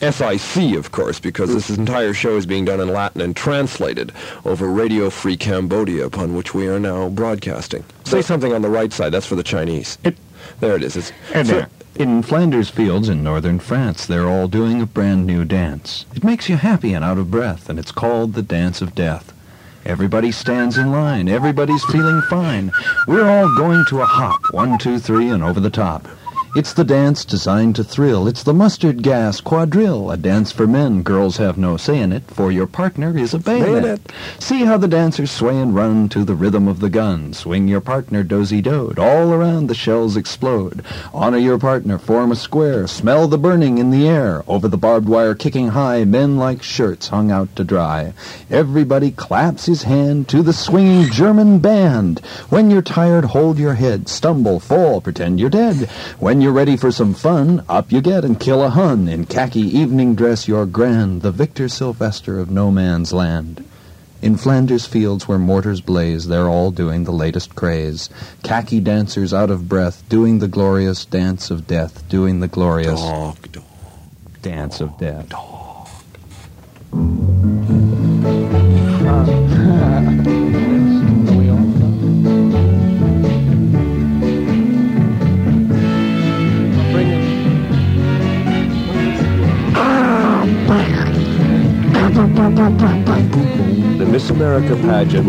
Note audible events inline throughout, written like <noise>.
SIC, of course, because this entire show is being done in Latin and translated over Radio Free Cambodia, upon which we are now broadcasting. Say something on the right side. That's for the Chinese. It- there it is. It's And there. In Flanders fields in northern France, they're all doing a brand new dance. It makes you happy and out of breath, and it's called the Dance of Death. Everybody stands in line. Everybody's feeling fine. We're all going to a hop. One, two, three, and over the top. It's the dance designed to thrill. It's the mustard gas quadrille, a dance for men. Girls have no say in it, for your partner is a bayonet. Bayonet. See how the dancers sway and run to the rhythm of the gun. Swing your partner dozy-doed. All around the shells explode. Honor your partner, form a square. Smell the burning in the air. Over the barbed wire kicking high, men like shirts hung out to dry. Everybody claps his hand to the swinging German band. When you're tired, hold your head. Stumble, fall, pretend you're dead. When you're ready for some fun, up you get and kill a Hun. In khaki evening dress, you're grand, the Victor Silvester of no man's land. In Flanders fields where mortars blaze, they're all doing the latest craze. Khaki dancers out of breath, doing the glorious dance of death, doing the glorious Dog, dog. dance of death. The Miss America pageant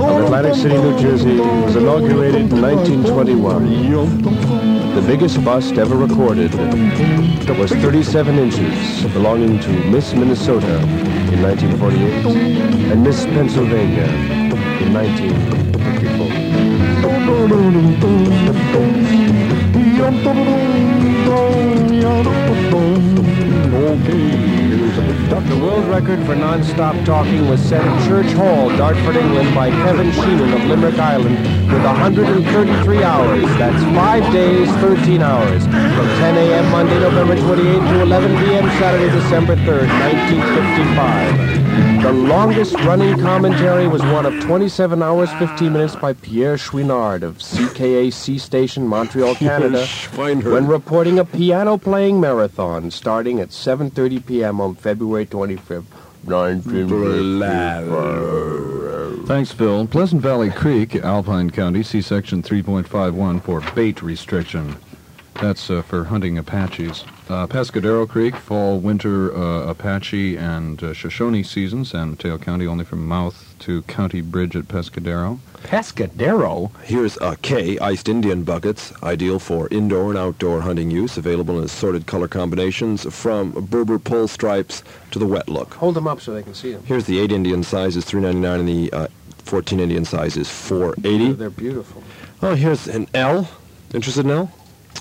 of Atlantic City, New Jersey was inaugurated in 1921. The biggest bust ever recorded was 37 inches, belonging to Miss Minnesota in 1948 and Miss Pennsylvania in 1954. The world record for non-stop talking was set at Church Hall, Dartford, England by Kevin Sheehan of Limerick Ireland with 133 hours. That's five days, 13 hours. From 10 a.m. Monday, November 28 to 11 p.m. Saturday, December 3rd, 1955. The longest running commentary was one of 27 hours, 15 minutes by Pierre Chouinard of CKAC Station, Montreal, <laughs> Canada when reporting a piano playing marathon starting at 7:30 p.m. on February 25th, 1955. Thanks, Phil. Pleasant Valley Creek, Alpine County, see Section 3.51 for bait restriction. That's uh, for hunting Apaches. Uh, Pescadero Creek, fall, winter uh, Apache and uh, Shoshone season, San Mateo County, only from mouth to county bridge at Pescadero. Pescadero? Here's a K, iced Indian buckets, ideal for indoor and outdoor hunting use, available in assorted color combinations from Berber pull stripes to the wet look. Hold them up so they can see them. Here's the 8 Indian size is 399 and the uh, 14 Indian size is 480. They're beautiful. Oh, here's an L. Interested in L?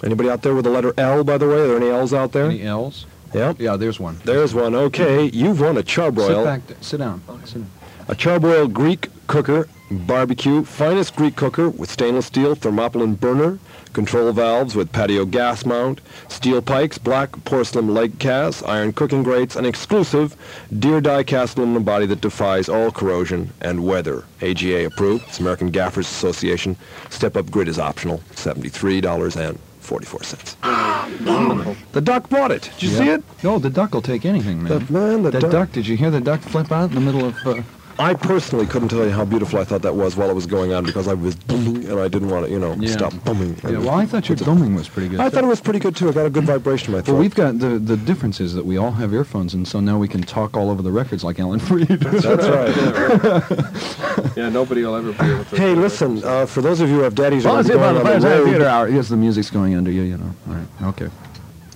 Anybody out there with the letter L, by the way? Are there any L's out there? Any L's? Yep. Yeah, there's one. There's one. Okay, you've won a Sit charbroil. back. Sit down. Sit down. A charbroil Greek cooker, barbecue, finest Greek cooker with stainless steel thermopolin burner, control valves with patio gas mount, steel pikes, black porcelain leg casts, iron cooking grates, an exclusive deer die cast aluminum body that defies all corrosion and weather. AGA approved. It's American Gaffers Association. Step-up grid is optional. $73.44. The duck bought it. Did you see it? No, the duck will take anything, man. The, man, the, the duck. duck. Did you hear the duck flip out in the middle of? Uh, I personally couldn't tell you how beautiful I thought that was while it was going on because I was booming and I didn't want to, you know, Yeah. stop booming. yeah. Well, I thought your booming was pretty good. I thought it was pretty good too. I got a good vibration in my throat. Well, we've got the the difference is that we all have earphones, and so now we can talk all over the records like Alan Freed. That's right. <laughs> Yeah, nobody will ever be able to. hey, listen, uh, for those of you who have daddies who Well, are going about on the the Firesign Theatre road, Hour. Yes, the music's going under you. You know. All right. Okay.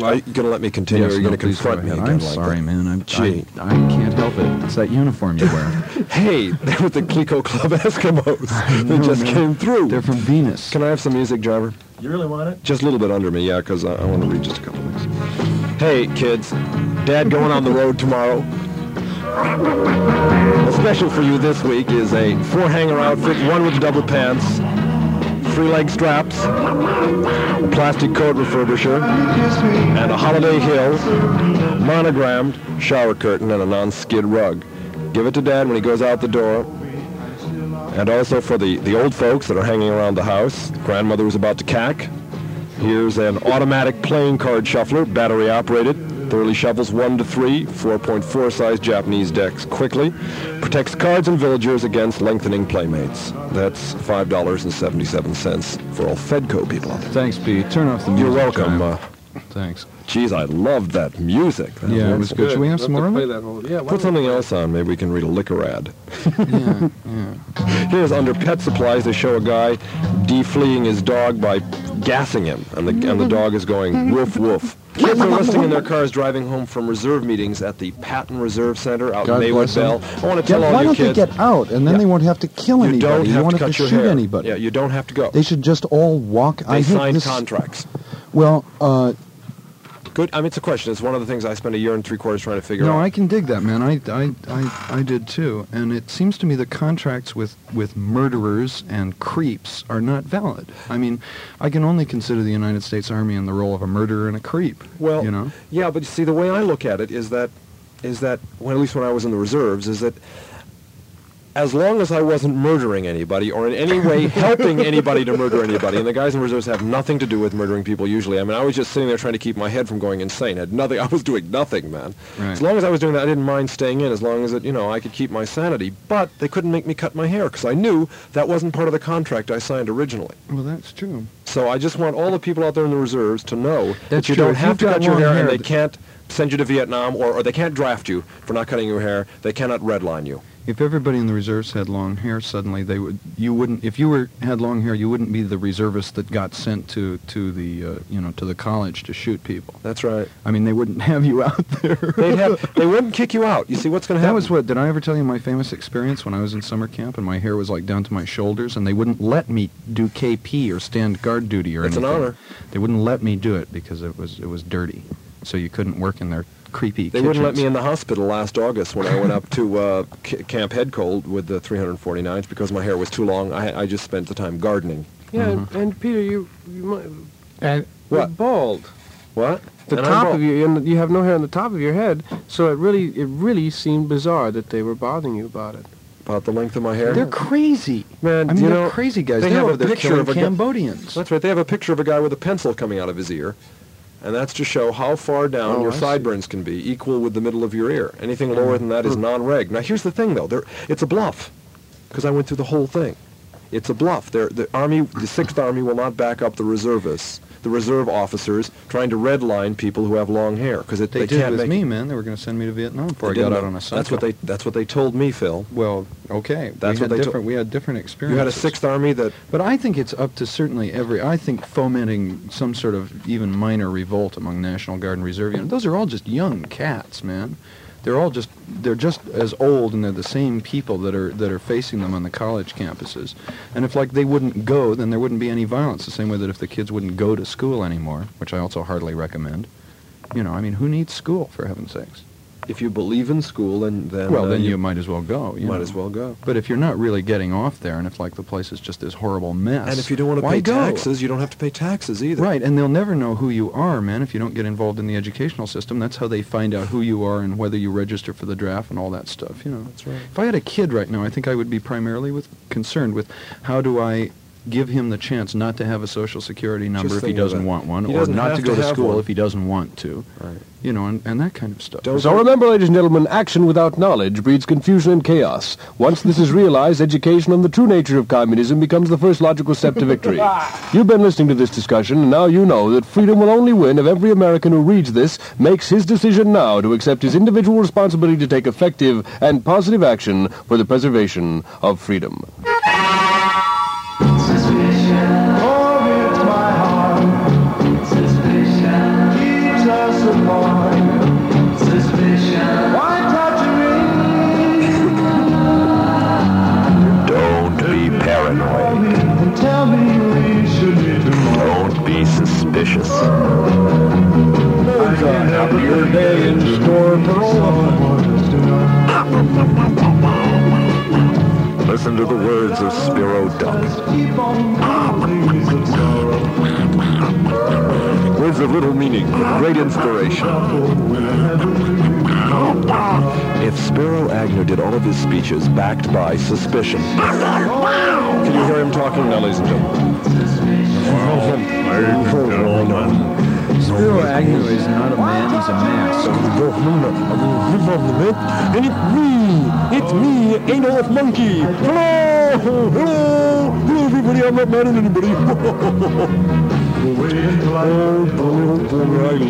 Are you going to let me continue yes, or are you no, going to confront me ahead. again I'm like sorry, that? man. I'm, Gee. I, I can't help it. It's that uniform you wear. <laughs> Hey, they're with the Clicquot Club <laughs> Eskimos. they just man. came through. They're from Venus. Can I have some music, driver? You really want it? Just a little bit under me, yeah, because I, I want to read just a couple things. Hey, kids. Dad going on the road tomorrow. A special for you this week is a four-hanger outfit, one with double pants, three leg straps, plastic coat refurbisher, and a Holiday Hill monogrammed shower curtain and a non-skid rug. Give it to Dad when he goes out the door. And also for the, the old folks that are hanging around the house. Grandmother was about to cack. Here's an automatic playing card shuffler, battery operated. Thoroughly shuffles 1 to 3, 4.4 size Japanese decks quickly. Protects cards and villagers against lengthening playmates. That's $5.77 for all Fedco people out there. Thanks, Pete. Turn off the music. You're welcome. Uh, Thanks. geez, I loved that music. That Yeah, it was wonderful. good. Should we have some more of it? yeah, Put something we- else on. Maybe we can read a liquor ad. <laughs> yeah, yeah. Here's under pet supplies. They show a guy defleeing his dog by gassing him, and the and the dog is going woof woof. Kids are listening in their cars driving home from reserve meetings at the Patton Reserve Center out God in Maywood. Bell. I want to tell all why you don't kids, they get out and then Yeah. they won't have to kill you anybody? don't you have to have to your shoot hair. anybody. Yeah, you don't have to go. They should just all walk. They I signed contracts. Well, uh, Good. I mean, it's a question. It's one of the things I spent a year and three quarters trying to figure No, out. No, I can dig that, man. I, I, I, I did too. And it seems to me the contracts with, with murderers and creeps are not valid. I mean, I can only consider the United States Army in the role of a murderer and a creep. Well, you know, yeah, but you see, the way I look at it is that, is that, well, at least when I was in the reserves, is that as long as I wasn't murdering anybody or in any way helping anybody to murder anybody, and the guys in reserves have nothing to do with murdering people usually. I mean, I was just sitting there trying to keep my head from going insane. Had nothing. <laughs> I was doing nothing, man. Right. As long as I was doing that, I didn't mind staying in as long as it, you know, I could keep my sanity. But they couldn't make me cut my hair because I knew that wasn't part of the contract I signed originally. well, that's true. So I just want all the people out there in the reserves to know That's that you true. don't have to cut your hair, hair, and they can't send you to Vietnam, or, or they can't draft you for not cutting your hair. They cannot redline you. If everybody in the reserves had long hair, suddenly they would. You wouldn't. If you were had long hair, you wouldn't be the reservist that got sent to to the uh, you know to the college to shoot people. That's right. I mean, they wouldn't <laughs> have you out there. They'd have, they wouldn't kick you out. You see, what's going to happen? That was what, did I ever tell you my famous experience when I was in summer camp and my hair was like down to my shoulders and they wouldn't let me do KP or stand guard duty or anything? It's an honor. They wouldn't let me do it because it was it was dirty. So you couldn't work in their creepy They wouldn't let me in the hospital last August when I went up to uh, C- Camp Head Cold with the 349s because my hair was too long. I, I just spent the time gardening. Yeah, Mhm. and Peter, you, you might, And you're What? bald. What? The And top of you, and you have no hair on the top of your head, so it really, it really seemed bizarre that they were bothering you about it. About the length of my hair? They're crazy. Man, I mean, you they're know, crazy guys. they They're have a picture of a guy- Cambodians. That's right. They have a picture of a guy with a pencil coming out of his ear. And that's to show how far down Oh, your I see. sideburns can be, equal with the middle of your ear. Anything lower mm. than that is mm. non-reg. Now, here's the thing, though. There, it's a bluff, because I went through the whole thing. It's a bluff. They're, the Army, the Sixth Army will not back up the reservists, the reserve officers, trying to redline people who have long hair, because They, they, did can't with me, man. They were going to send me to Vietnam before I got out on a cycle. That's what they. That's what they told me, Phil. Well, okay. That's we what had they we had different experiences. You had a Sixth Army that But I think it's up to certainly every. I think fomenting some sort of even minor revolt among National Guard and Reserve units. Those are all just young cats, man. They're all just they're just as old, and they're the same people that are that are facing them on the college campuses. And if like they wouldn't go, then there wouldn't be any violence. The same way that if the kids wouldn't go to school anymore, which I also hardly recommend. You know, I mean, who needs school for heaven's sakes? If you believe in school, then then well, uh, then you, might as well go. You might know. as well go. But if you're not really getting off there, and if like the place is just this horrible mess, And if you don't want to pay go? taxes, you don't have to pay taxes either. Right, and they'll never know who you are, man, if you don't get involved in the educational system. That's how they find out who you are and whether you register for the draft and all that stuff, you know. That's right. If I had a kid right now, I think I would be primarily with concerned with how do I give him the chance not to have a social security number if he doesn't want one, He or doesn't to go to to school one. if he doesn't want to. Right. You know, and, and that kind of stuff. Don't- So remember, ladies and gentlemen, action without knowledge breeds confusion and chaos. Once this is realized, education on the true nature of communism becomes the first logical step to victory. <laughs> You've been listening to this discussion, and now you know that freedom will only win if every American who reads this makes his decision now to accept his individual responsibility to take effective and positive action for the preservation of freedom. Meaning, great inspiration. If Spiro Agnew did all of his speeches backed by suspicion, can you hear him talking now, ladies and gentlemen? Spiro Agnew is not a man, he's a mask. And it's me! It's me, Adolf Monkey! Hello! Hello! Hello, everybody! I'm not mad at anybody! <laughs> I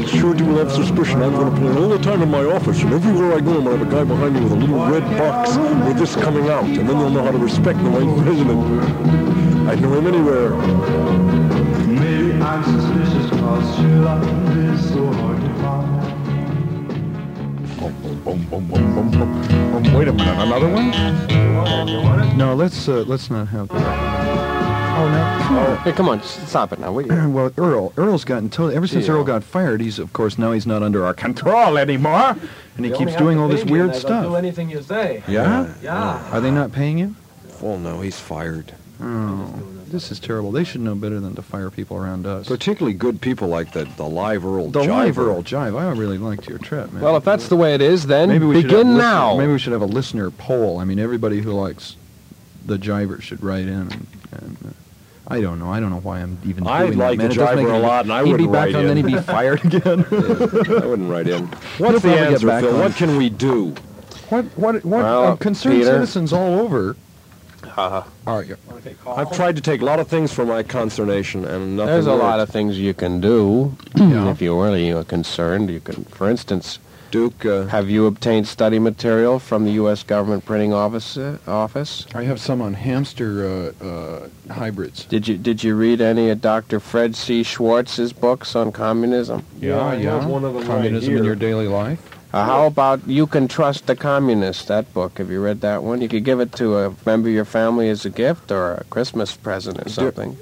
sure do have suspicion I'm going to play all the time in my office, and everywhere I go, I'm going to have a guy behind me with a little red box with this coming out, and then they'll know how to respect the white president. I'd know him anywhere. Maybe I'm suspicious cause true love is so hard to find. Boom, boom, boom. Wait a minute, another one? No, let's uh, let's not have that. Oh no. Hey, come on, stop it now. Will you? <clears throat> Well, Earl, Earl's gotten totally. Ever since Yeah. Earl got fired, he's of course now he's not under our control anymore, and he keeps doing all this weird stuff. Do anything you say. Yeah? Yeah. Are they not paying him? Well, no, he's fired. Oh, this is terrible. They should know better than to fire people around us. Particularly good people like the, the live Earl the live Earl Jive. I really liked your trip, man. Well, if that's the way it is, then maybe we should have begin listener- now. Maybe we should have a listener poll. I mean, everybody who likes the Jiver should write in. And, and I don't know. I don't know why I'm even I doing like that, man. the It doesn't Jiver make a any- lot, and I He'd be wouldn't back write on, in. then he'd be fired <laughs> again. I wouldn't write in. What's He'll the answer, back Phil? on. What can we do? what? What? What? Well, uh, concerned Peter. citizens all over. Uh, Are you? I've tried to take a lot of things for my consternation, and nothing there's a lot of things you can do <clears throat> Yeah. if you're really uh, concerned. You can, for instance, Duke, uh, have you obtained study material from the U.S. government printing office? Uh, office? I have some on hamster uh, uh, hybrids. Did you did you read any of Dr. Fred C. Schwarz's books on communism? Yeah, I yeah. have one of them right Communism in your daily life. Uh, how about You Can Trust the Communists? That book. Have you read that one? You could give it to a member of your family as a gift or a Christmas present or something.